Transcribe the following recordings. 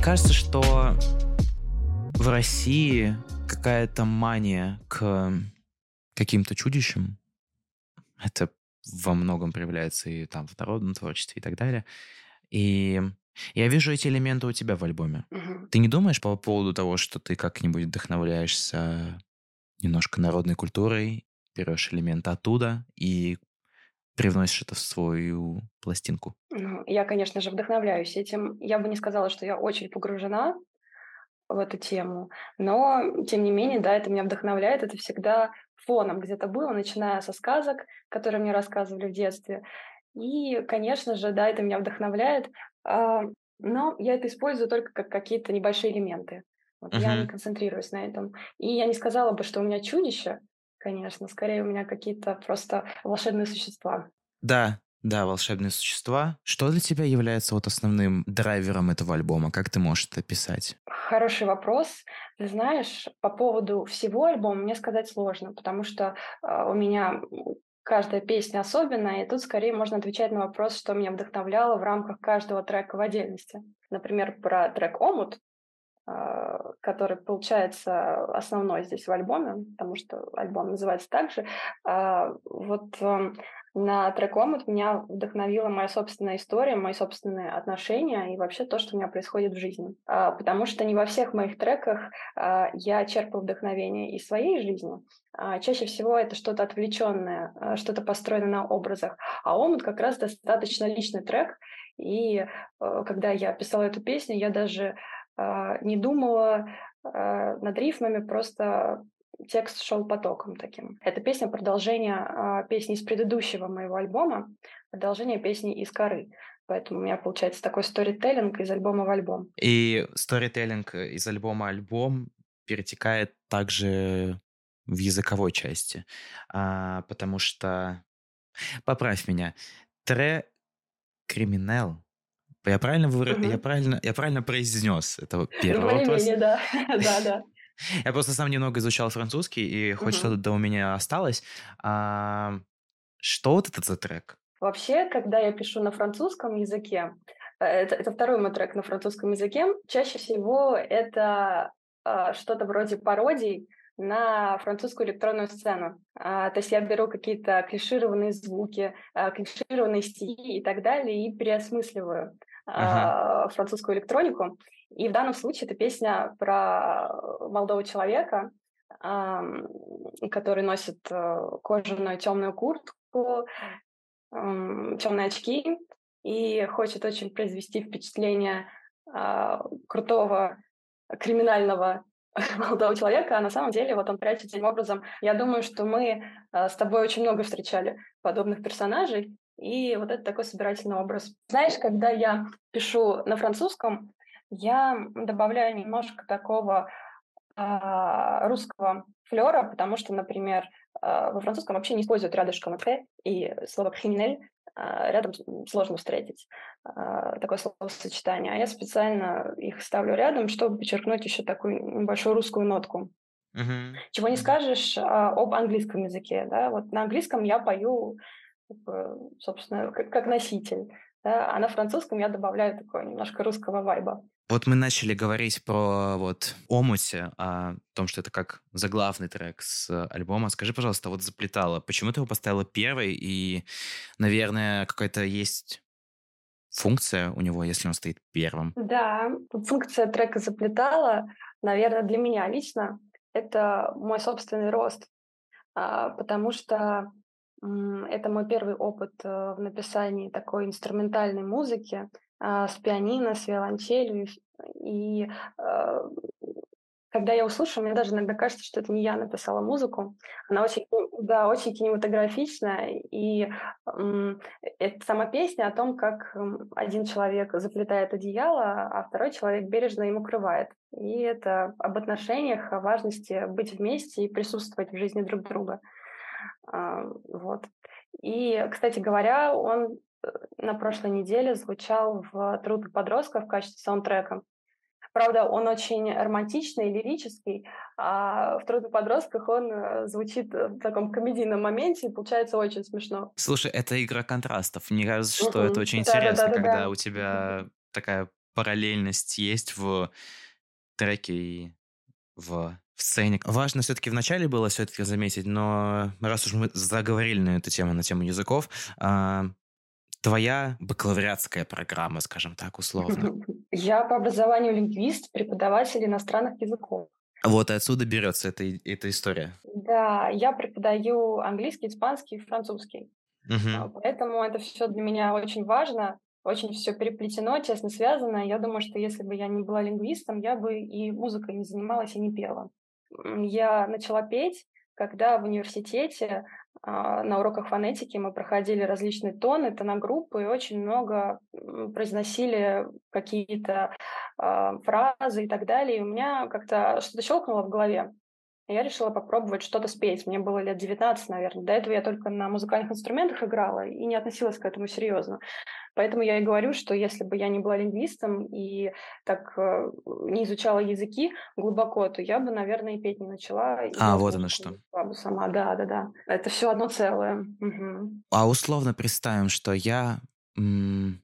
Мне кажется, что в России какая-то мания к каким-то чудищам. Это во многом проявляется и там в народном творчестве и так далее. И я вижу эти элементы у тебя в альбоме. Мгм. Ты не думаешь по поводу того, что ты как-нибудь вдохновляешься немножко народной культурой, берешь элементы оттуда и привносишь это в свою пластинку? Ну, я, конечно же, вдохновляюсь этим. Я бы не сказала, что я очень погружена в эту тему, но, тем не менее, да, это меня вдохновляет. Это всегда фоном где-то было, начиная со сказок, которые мне рассказывали в детстве. И, конечно же, да, это меня вдохновляет, а, но я это использую только как какие-то небольшие элементы. Вот я не концентрируюсь на этом. И я не сказала бы, что у меня чудище, конечно, скорее у меня какие-то просто волшебные существа. Да, да, волшебные существа. Что для тебя является вот основным драйвером этого альбома? Как ты можешь это описать? Хороший вопрос. Ты знаешь, по поводу всего альбома мне сказать сложно, потому что а, у меня каждая песня особенная, и тут скорее можно отвечать на вопрос, что меня вдохновляло в рамках каждого трека в отдельности. Например, про трек «Омут», который получается основной здесь в альбоме, потому что альбом называется так же. А, Вот эм, на трек «Омут» меня вдохновила моя собственная история, мои собственные отношения и вообще то, что у меня происходит в жизни. А, Потому что не во всех моих треках а, я черпаю вдохновение из своей жизни. А, Чаще всего это что-то отвлеченное, а, что-то построено на образах. А «Омут» как раз достаточно личный трек, и э, когда я писала эту песню, я даже а, не думала а, над рифмами, просто текст шел потоком таким. Эта песня продолжение а, песни из предыдущего моего альбома, продолжение песни из коры. Поэтому у меня получается такой сторителлинг из альбома в альбом. И сторителлинг из альбома альбом перетекает также в языковой части, А, потому что поправь меня, тре криминал. Я правильно выр- Мгм. я правильно я правильно произнес это вот Ну, первый вопрос. да. Да, да. Я просто сам немного изучал французский, и хоть Мгм. что-то у меня осталось. А, что вот это за трек? Вообще, когда я пишу на французском языке, э, это, это второй мой трек на французском языке, чаще всего это а, что-то вроде пародий на французскую электронную сцену. А, то есть я беру какие-то клишированные звуки, а, клишированные стихи и так далее и переосмысливаю Ага. а, французскую электронику. И в данном случае это песня про молодого человека, который носит э, кожаную темную куртку, темные очки и хочет очень произвести впечатление а, крутого криминального молодого человека, а на самом деле вот он прячется таким образом. Я думаю, что мы а, с тобой очень много встречали подобных персонажей, и вот это такой собирательный образ. Знаешь, когда я пишу на французском, я добавляю немножко такого а, русского флера, потому что, например, а, во французском вообще не используют рядышком «т», и слово «криминель» а, рядом сложно встретить а, такое словосочетание. А я специально их ставлю рядом, чтобы подчеркнуть еще такую небольшую русскую нотку. Мгм. Чего не скажешь а, об английском языке. Да? Вот на английском я пою, собственно, как, носитель. Да? А на французском я добавляю такое немножко русского вайба. Вот мы начали говорить про вот Омуте, о том, что это как заглавный трек с альбома. Скажи, пожалуйста, вот заплетала, почему ты его поставила первой? И, наверное, какая-то есть функция у него, если он стоит первым. Да, функция трека заплетала, наверное, для меня лично это мой собственный рост, а, потому что это мой первый опыт э, в написании такой инструментальной музыки а, с пианино, с виолончелью. И э, когда я услышу, мне даже иногда кажется, что это не я написала музыку. Она очень, да, очень кинематографичная, и это сама песня о том, как один человек заплетает одеяло, а второй человек бережно им укрывает. И это об отношениях, о важности быть вместе и присутствовать в жизни друг друга. А, Вот. И, кстати говоря, он э, на прошлой неделе звучал в «Трудных подростков» в качестве саундтрека. Правда, он очень романтичный, лирический, а в «Трудных подростках» он э, звучит в таком комедийном моменте, и получается очень смешно. Слушай, это игра контрастов. Мне кажется, что это очень интересно, когда у тебя такая параллельность есть в треке и в в сцене. Важно все-таки вначале было все-таки заметить, но раз уж мы заговорили на эту тему, на тему языков, а, твоя бакалавриатская программа, скажем так, условно? Я по образованию лингвист, преподаватель иностранных языков. Вот отсюда берется эта, эта история. Да, я преподаю английский, испанский, французский. Угу. Поэтому это все для меня очень важно, очень все переплетено, тесно связано. Я думаю, что если бы я не была лингвистом, я бы и музыкой не занималась и не пела. Я начала петь, когда в университете а, на уроках фонетики мы проходили различные тоны, тоногруппы и очень много произносили какие-то э, фразы и так далее. И у меня как-то что-то щелкнуло в голове. Я решила попробовать что-то спеть. Мне было лет 19, наверное. До этого я только на музыкальных инструментах играла и не относилась к этому серьезно. Поэтому я и говорю, что если бы я не была лингвистом и так э, не изучала языки глубоко, то я бы, наверное, и петь не начала. А, вот оно что. Бы сама, да, да, да. Это все одно целое. Угу. А условно представим, что я м-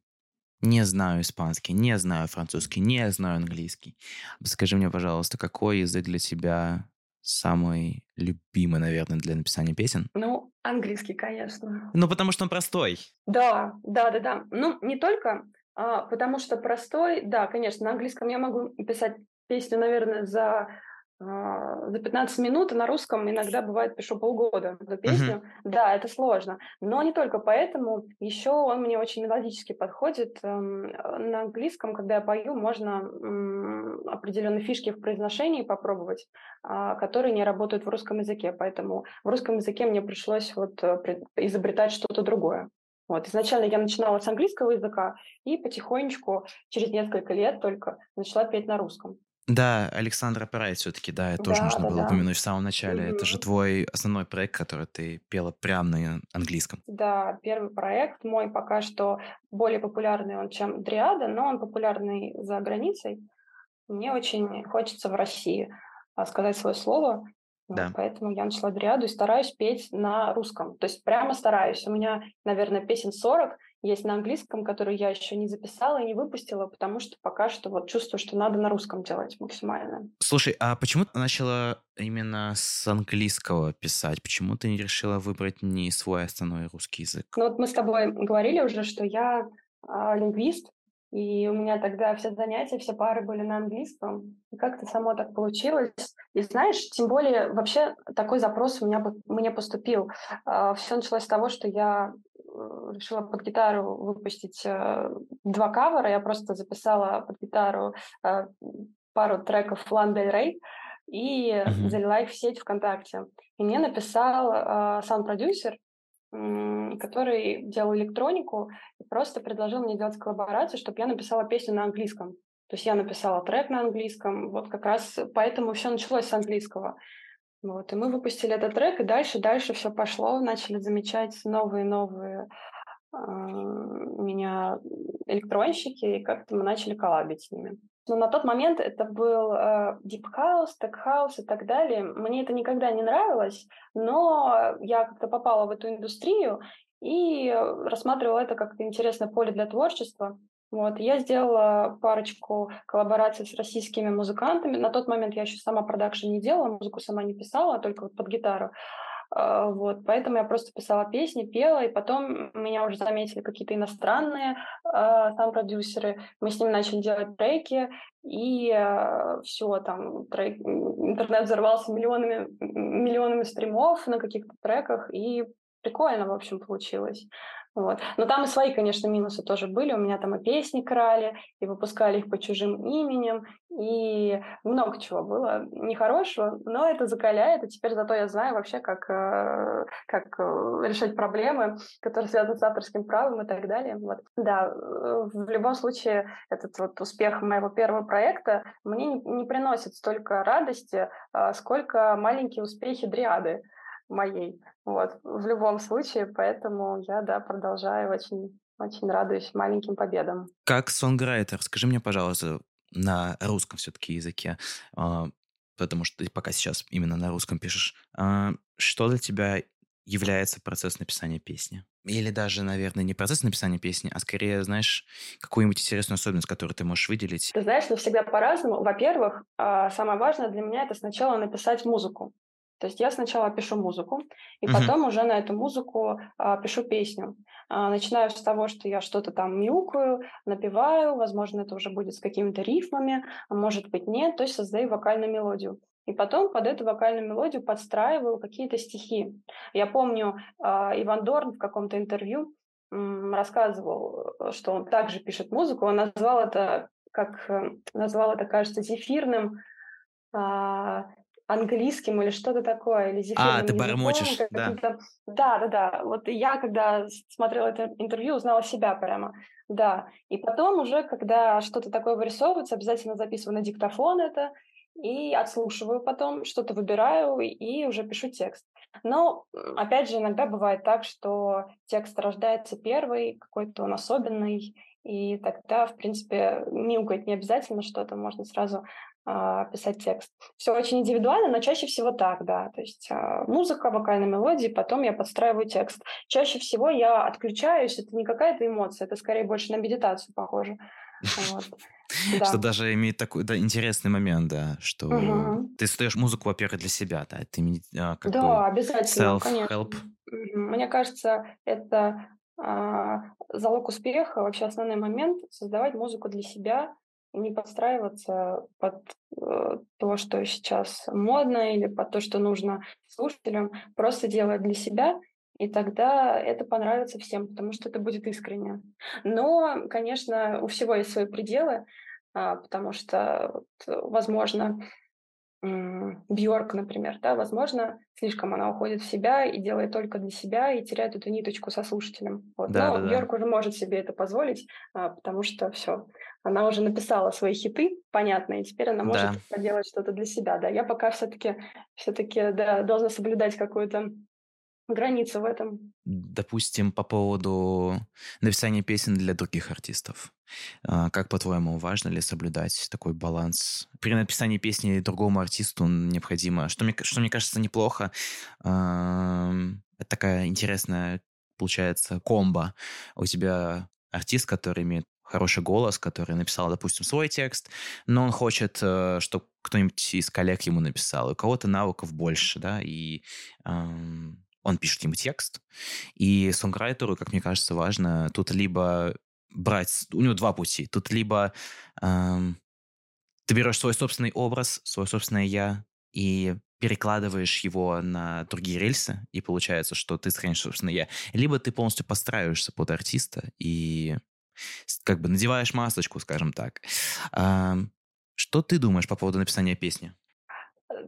не знаю испанский, не знаю французский, не знаю английский. Скажи мне, пожалуйста, какой язык для тебя самый любимый, наверное, для написания песен? Ну, английский, конечно. Ну, потому что он простой. Да, да, да, да. Ну, не только, а, потому что простой, да, конечно, на английском я могу писать песню, наверное, за за 15 минут, а на русском иногда бывает пишу полгода эту песню. Uh-huh. Да, это сложно. Но не только поэтому, еще он мне очень мелодически подходит. Эм, на английском, когда я пою, можно определенные фишки в произношении попробовать, а, которые не работают в русском языке. Поэтому в русском языке мне пришлось вот э, изобретать что-то другое. Вот. Изначально я начинала с английского языка и потихонечку, через несколько лет только, начала петь на русском. Да, Александра Прайд все-таки, да, это тоже нужно да, было да. упомянуть в самом начале. Это же твой основной проект, который ты пела прямо на английском. Да, первый проект мой пока что более популярный он, чем Дриада, но он популярный за границей. Мне очень хочется в России а, сказать свое слово, Да. поэтому я начала Дриаду и стараюсь петь на русском. То есть прямо стараюсь. У меня, наверное, песен 40, есть на английском, который я еще не записала и не выпустила, потому что пока что вот чувствую, что надо на русском делать максимально. Слушай, а почему ты начала именно с английского писать? Почему ты не решила выбрать не свой основной русский язык? Ну вот мы с тобой говорили уже, что я э, лингвист, и у меня тогда все занятия, все пары были на английском. И как-то само так получилось. И знаешь, тем более вообще такой запрос у меня мне поступил. А, все началось с того, что я решила под гитару выпустить э, два кавера. Я просто записала под гитару э, пару треков Лан Дель Рей и mm-hmm. залила их в сеть ВКонтакте. И мне написал э, саунд-продюсер, который делал электронику, и просто предложил мне делать коллаборацию, чтобы я написала песню на английском. То есть я написала трек на английском, вот как раз поэтому все началось с английского. Вот, и мы выпустили этот трек, и дальше, дальше все пошло, начали замечать новые-новые э, а, меня электронщики, и как-то мы начали коллабить с ними. Но на тот момент это был э, Deep House, Tech House и так далее. Мне это никогда не нравилось, но я как-то попала в эту индустрию и рассматривала это как интересное поле для творчества. Вот, я сделала парочку коллабораций с российскими музыкантами. На тот момент я еще сама продакшн не делала, музыку сама не писала, а только вот под гитару. А, вот, поэтому я просто писала песни, пела, и потом меня уже заметили какие-то иностранные э, там продюсеры. Мы с ними начали делать треки, и э, все, там трек, интернет взорвался миллионами, миллионами стримов на каких-то треках, и прикольно, в общем, получилось. Вот. Но там и свои, конечно, минусы тоже были. У меня там и песни крали, и выпускали их по чужим именем, и много чего было нехорошего, но это закаляет, и теперь зато я знаю вообще, как, э, как э, решать проблемы, которые связаны с авторским правом и так далее. Вот. Да, э, в любом случае этот вот успех моего первого проекта мне не, не приносит столько радости, а сколько маленькие успехи дриады моей. Вот, в любом случае, поэтому я, да, продолжаю очень, очень радуюсь маленьким победам. Как сонграйтер, скажи мне, пожалуйста, на русском все-таки языке, а, потому что ты пока сейчас именно на русском пишешь, а, что для тебя является процесс написания песни? Или даже, наверное, не процесс написания песни, а скорее, знаешь, какую-нибудь интересную особенность, которую ты можешь выделить? Ты знаешь, ну всегда по-разному. Во-первых, а, самое важное для меня это сначала написать музыку. То есть я сначала пишу музыку, и угу. потом уже на эту музыку а, пишу песню. А, начинаю с того, что я что-то там мяукаю, напеваю, возможно, это уже будет с какими-то рифмами, а может быть нет, то есть создаю вокальную мелодию. И потом под эту вокальную мелодию подстраиваю какие-то стихи. Я помню, а, Иван Дорн в каком-то интервью рассказывал, что он также пишет музыку. Он назвал это, как э, назвал это, кажется, зефирным а, английским или что-то такое, или зефирным А, ты бормочешь, да. Да, да, да. Вот я, когда смотрела это интервью, узнала себя прямо. Да. И потом уже, когда что-то такое вырисовывается, обязательно записываю на диктофон это, и отслушиваю потом, что-то выбираю и уже пишу текст. Но, опять же, иногда бывает так, что текст рождается первый, какой-то он особенный, и тогда, в принципе, мяукать не обязательно что-то, можно сразу писать текст. Все очень индивидуально, но чаще всего так, да. То есть а, музыка, вокальная мелодия, потом я подстраиваю текст. Чаще всего я отключаюсь, это не какая-то эмоция, это скорее больше на медитацию похоже. Вот. Да. Что даже имеет такой да, интересный момент, да, что угу. ты создаешь музыку, во-первых, для себя, да, ты а, как да, бы обязательно, self-help. Мне кажется, это а, залог успеха, вообще основной момент создавать музыку для себя, не подстраиваться под э, то, что сейчас модно или под то, что нужно слушателям, просто делать для себя и тогда это понравится всем, потому что это будет искренне. Но, конечно, у всего есть свои пределы, а, потому что, возможно, Бьорк, например, да, возможно, слишком она уходит в себя и делает только для себя и теряет эту ниточку со слушателем. Вот. Да, Но да, Бьорк да. уже может себе это позволить, а, потому что все, она уже написала свои хиты, понятно, и теперь она может да. поделать что-то для себя. Да, я пока все-таки все-таки да, должна соблюдать какую-то граница в этом. Допустим, по поводу написания песен для других артистов. А, как, по-твоему, важно ли соблюдать такой баланс? При написании песни другому артисту необходимо, что мне, что мне кажется неплохо, это такая интересная, получается, комбо. У тебя артист, который имеет хороший голос, который написал, допустим, свой текст, но он хочет, э, чтобы кто-нибудь из коллег ему написал. У кого-то навыков больше, да, и он пишет ему текст, и сонграйтеру, как мне кажется, важно тут либо брать... У него два пути. Тут либо эм, ты берешь свой собственный образ, свое собственное «я», и перекладываешь его на другие рельсы, и получается, что ты сохранишь собственно я. Либо ты полностью подстраиваешься под артиста и как бы надеваешь масочку, скажем так. Что ты думаешь по поводу написания песни?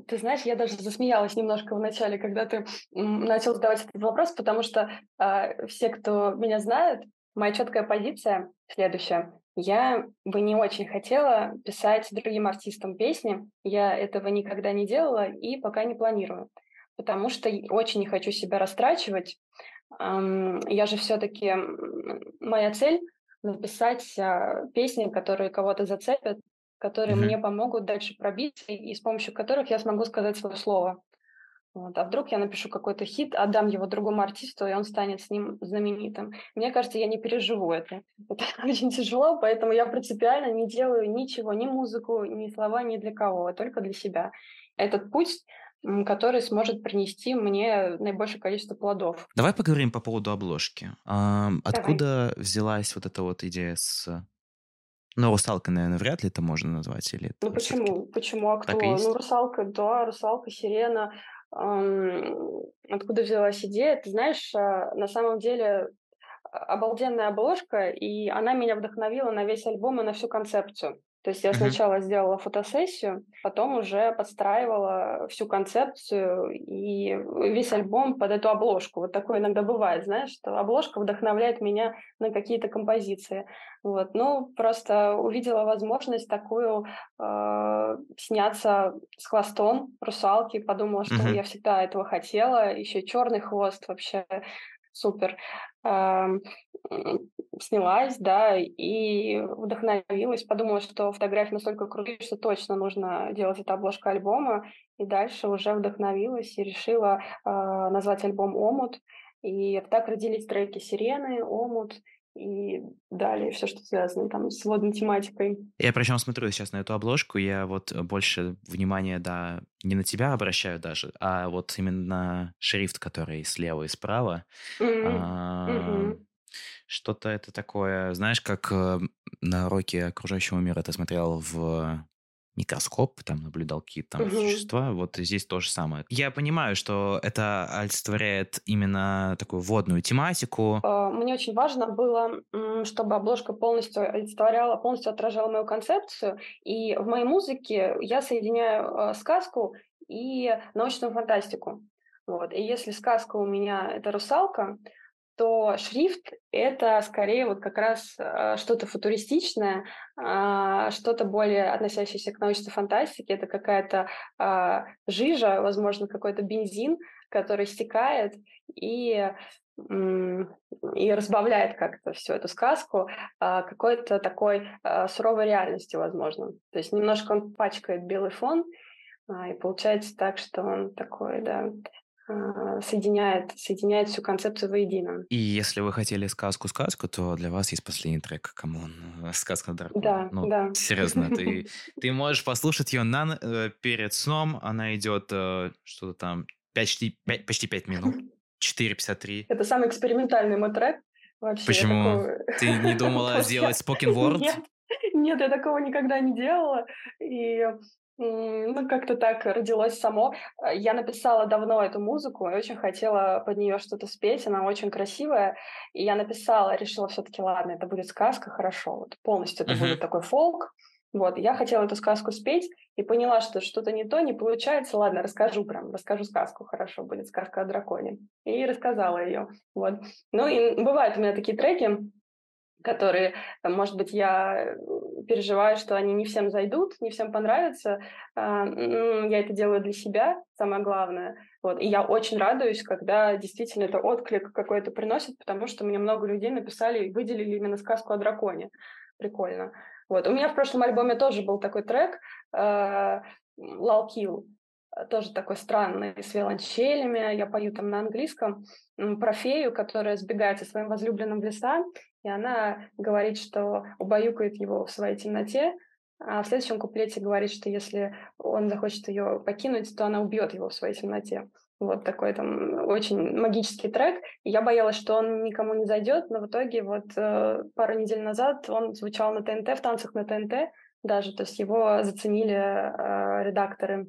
Ты знаешь, я даже засмеялась немножко в начале, когда ты начал задавать этот вопрос, потому что э, все, кто меня знает, моя четкая позиция следующая. Я бы не очень хотела писать другим артистам песни. Я этого никогда не делала и пока не планирую, потому что очень не хочу себя растрачивать. Я же все-таки моя цель написать э, песни, которые кого-то зацепят, которые mm-hmm. мне помогут дальше пробиться, и с помощью которых я смогу сказать свое слово. Вот. А вдруг я напишу какой-то хит, отдам его другому артисту, и он станет с ним знаменитым. Мне кажется, я не переживу это. Это очень тяжело, поэтому я принципиально не делаю ничего, ни музыку, ни слова, ни для кого, а только для себя. Этот путь который сможет принести мне наибольшее количество плодов. Давай поговорим по поводу обложки. А, откуда взялась вот эта вот идея с ну, русалка, наверное, вряд ли это можно назвать. Или ну, почему? Почему? А кто? Ну, русалка, да, русалка, сирена. Эм, откуда взялась идея? Ты знаешь, а, на самом деле обалденная обложка, и она меня вдохновила на весь альбом и на всю концепцию. То есть я сначала сделала фотосессию, потом уже подстраивала всю концепцию и весь альбом под эту обложку. Вот такое иногда бывает, знаешь, что обложка вдохновляет меня на какие-то композиции. Вот. Ну, просто увидела возможность такую э, сняться с хвостом русалки, подумала, что я всегда этого хотела. Еще черный хвост вообще супер. Снялась, да, и вдохновилась, подумала, что фотографии настолько крутые, что точно нужно делать это обложка альбома, и дальше уже вдохновилась и решила а, назвать альбом «Омут», и так родились треки «Сирены», «Омут», и далее все, что связано там с водной тематикой. Я причем смотрю сейчас на эту обложку, я вот больше внимания, да, не на тебя обращаю даже, а вот именно шрифт, который слева и справа. Mm-hmm. Что-то это такое, знаешь, как э, на уроке окружающего мира ты смотрел в микроскоп, там наблюдал какие-то там угу. существа. Вот здесь то же самое. Я понимаю, что это олицетворяет именно такую водную тематику. А, мне очень важно было, чтобы обложка полностью олицетворяла, полностью отражала мою концепцию. И в моей музыке я соединяю а, сказку и научную фантастику. Вот. И если сказка у меня это русалка, то шрифт — это скорее вот как раз э, что-то футуристичное, э, что-то более относящееся к научной фантастике. Это какая-то э, жижа, возможно, какой-то бензин, который стекает и и разбавляет как-то всю эту сказку какой-то такой суровой реальности, возможно. То есть немножко он пачкает белый фон, и получается так, что он такой, да, а, соединяет, соединяет всю концепцию воедино. И если вы хотели сказку-сказку, то для вас есть последний трек, come on, сказка дракона. Да, ну, да. Серьезно, ты, ты можешь послушать ее на, э, перед сном, она идет э, что-то там почти, 5, почти 5 минут, 4.53. Это самый экспериментальный мой трек. Вообще, Почему? Такого... Ты не думала сделать spoken word? Нет, нет, я такого никогда не делала. И ну, как-то так родилось само. Э, я написала давно эту музыку и очень хотела под нее что-то спеть. Она очень красивая. И я написала, решила все-таки, ладно, это будет сказка, хорошо. Вот полностью это uh-huh. будет такой фолк. Вот, я хотела эту сказку спеть и поняла, что что-то не то, не получается. Ладно, расскажу прям, расскажу сказку, хорошо, будет сказка о драконе. И рассказала ее. Вот. Ну и бывают у меня такие треки, которые, может быть, я переживаю, что они не всем зайдут, не всем понравятся. А, я это делаю для себя, самое главное. Вот. И я очень радуюсь, когда действительно это отклик какой-то приносит, потому что мне много людей написали и выделили именно сказку о драконе. Прикольно. Вот. У меня в прошлом альбоме тоже был такой трек «Lal Kill», тоже такой странный, с виолончелями. Я пою там на английском про фею, которая сбегает со своим возлюбленным в леса, и она говорит, что убаюкает его в своей темноте, а в следующем куплете говорит, что если он захочет ее покинуть, то она убьет его в своей темноте. Вот такой там очень магический трек. Я боялась, что он никому не зайдет, но в итоге вот э, пару недель назад он звучал на ТНТ, в танцах на ТНТ даже, то есть его заценили э, редакторы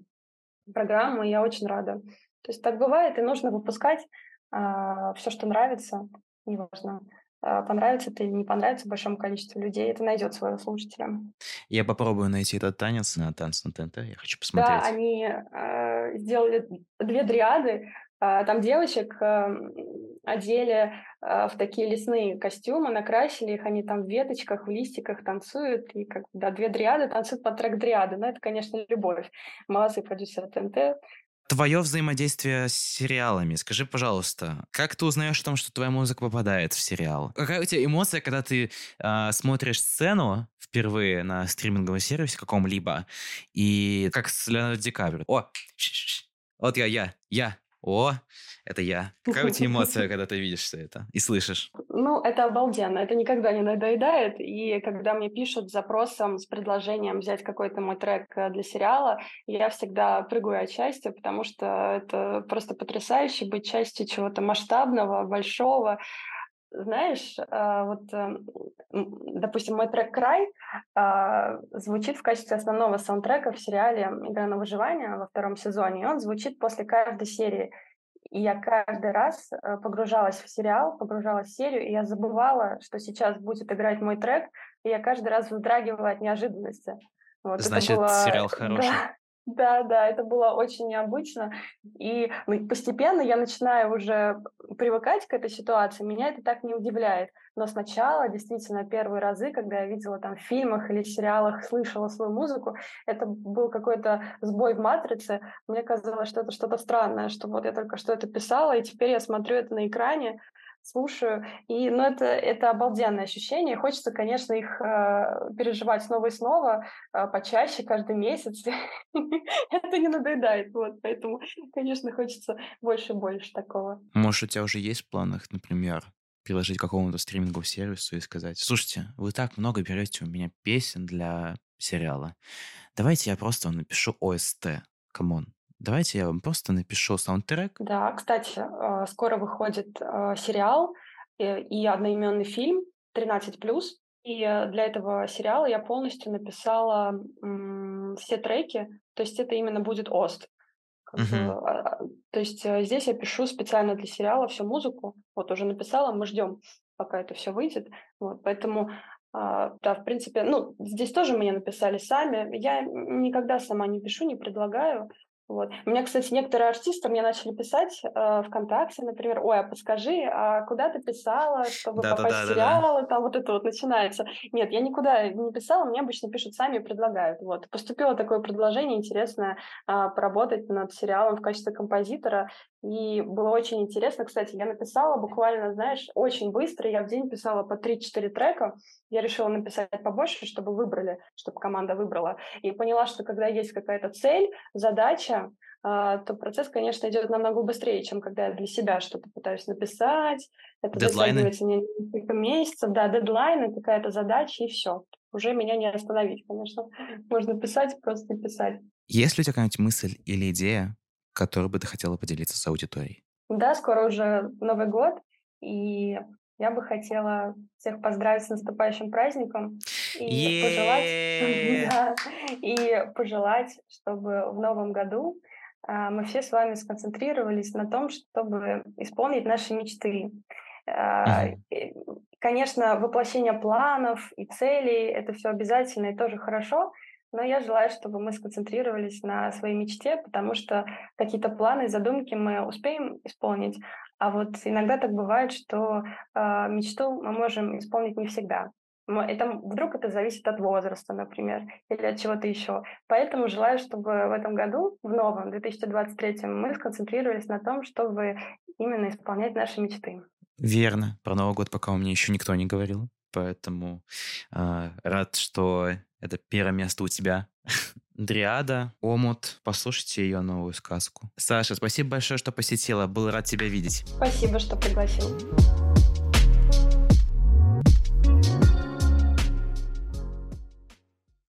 программы, и я очень рада. То есть так бывает, и нужно выпускать э, все, что нравится, неважно. А, понравится это или не понравится большому количеству людей, это найдет своего слушателя. Я попробую найти этот танец на танц на ТНТ, я хочу посмотреть. Да, они э, сделали две дриады, там девочек э, одели э, в такие лесные костюмы, накрасили их, они там в веточках, в листиках танцуют, и как да, две дриады танцуют под трек дриады, но это, конечно, любовь. Молодцы продюсеры ТНТ, Твое взаимодействие с сериалами. Скажи, пожалуйста, как ты узнаешь о том, что твоя музыка попадает в сериал? Какая у тебя эмоция, когда ты э, смотришь сцену впервые на стриминговом сервисе каком-либо, и как с Леонардо Ди Каприо. О, вот я, я, я, о, это я. Какая у тебя эмоция, когда ты видишь все это и слышишь? Ну, это обалденно. Это никогда не надоедает. И когда мне пишут с запросом, с предложением взять какой-то мой трек э, для сериала, я всегда прыгаю от счастья, потому что это просто потрясающе быть частью чего-то масштабного, большого. Знаешь, э, вот, эм, допустим, мой трек «Край» э, звучит в качестве основного саундтрека в сериале «Игра на выживание» во втором сезоне, и он звучит после каждой серии. И я каждый раз э, погружалась в сериал, погружалась в серию, и я забывала, что сейчас будет играть мой трек, и я каждый раз вздрагивала от неожиданности. Вот, Значит, было... сериал хороший. Да, да, да, это было очень необычно. И постепенно я начинаю уже привыкать к этой ситуации. Меня это так не удивляет. Но сначала, действительно, первые разы, когда я видела там в фильмах или в сериалах, слышала свою музыку, это был какой-то сбой в матрице. Мне казалось, что это что-то странное, что вот я только что это писала, и теперь я смотрю это на экране, слушаю. И, ну, это, это обалденное ощущение. Хочется, конечно, их э, переживать снова и снова, э, почаще, каждый месяц. это не надоедает, вот, поэтому, конечно, хочется больше и больше такого. Может, у тебя уже есть в планах, например, приложить какому-то стриминговому сервису и сказать, слушайте, вы так много берете у меня песен для сериала. Давайте я просто напишу ОСТ. Come on. Давайте я вам просто напишу саундтрек. Да, кстати, а, скоро выходит а, сериал э, и одноименный фильм 13+. И э, для этого сериала я полностью написала все треки, то есть это именно будет ОСТ. Uh-huh. а, то есть э, здесь я пишу специально для сериала всю музыку. Вот уже написала, мы ждем, пока это все выйдет. Вот, поэтому да, в принципе, ну, здесь тоже мне написали сами. Я никогда сама не пишу, не предлагаю. Вот. У меня, кстати, некоторые артисты мне начали писать э, ВКонтакте, например, ой, а подскажи, а куда ты писала, чтобы да, попасть да, да, в сериалы, да, да. там вот это вот начинается. Нет, я никуда не писала, мне обычно пишут сами и предлагают. Вот. Поступило такое предложение интересное э, поработать над сериалом в качестве композитора, и было очень интересно. Кстати, я написала буквально, знаешь, очень быстро, я в день писала по 3-4 трека, я решила написать побольше, чтобы выбрали, чтобы команда выбрала. И поняла, что когда есть какая-то цель, задача, а, то процесс, конечно, идет намного быстрее, чем когда я для себя что-то пытаюсь написать. Это дедлайны? несколько месяцев. Да, дедлайны, какая-то задача, и все. Уже меня не остановить, конечно. Можно писать, просто писать. Есть ли у тебя какая-нибудь мысль или идея, которой бы ты хотела поделиться с аудиторией? Да, скоро уже Новый год, и я бы хотела всех поздравить с наступающим праздником и пожелать, да, и пожелать, чтобы в новом году а, мы все с вами сконцентрировались на том, чтобы исполнить наши мечты. А, конечно, воплощение планов и целей — это все обязательно и тоже хорошо, но я желаю, чтобы мы сконцентрировались на своей мечте, потому что какие-то планы, задумки мы успеем исполнить, а вот иногда так бывает, что э, мечту мы можем исполнить не всегда. Это, вдруг это зависит от возраста, например, или от чего-то еще. Поэтому желаю, чтобы в этом году, в новом 2023, мы сконцентрировались на том, чтобы именно исполнять наши мечты. Верно. Про Новый год пока у меня еще никто не говорил. Поэтому э, рад, что это первое место у тебя. Дриада, Омут. Послушайте ее новую сказку. Саша, спасибо большое, что посетила. Был рад тебя видеть. Спасибо, что пригласил.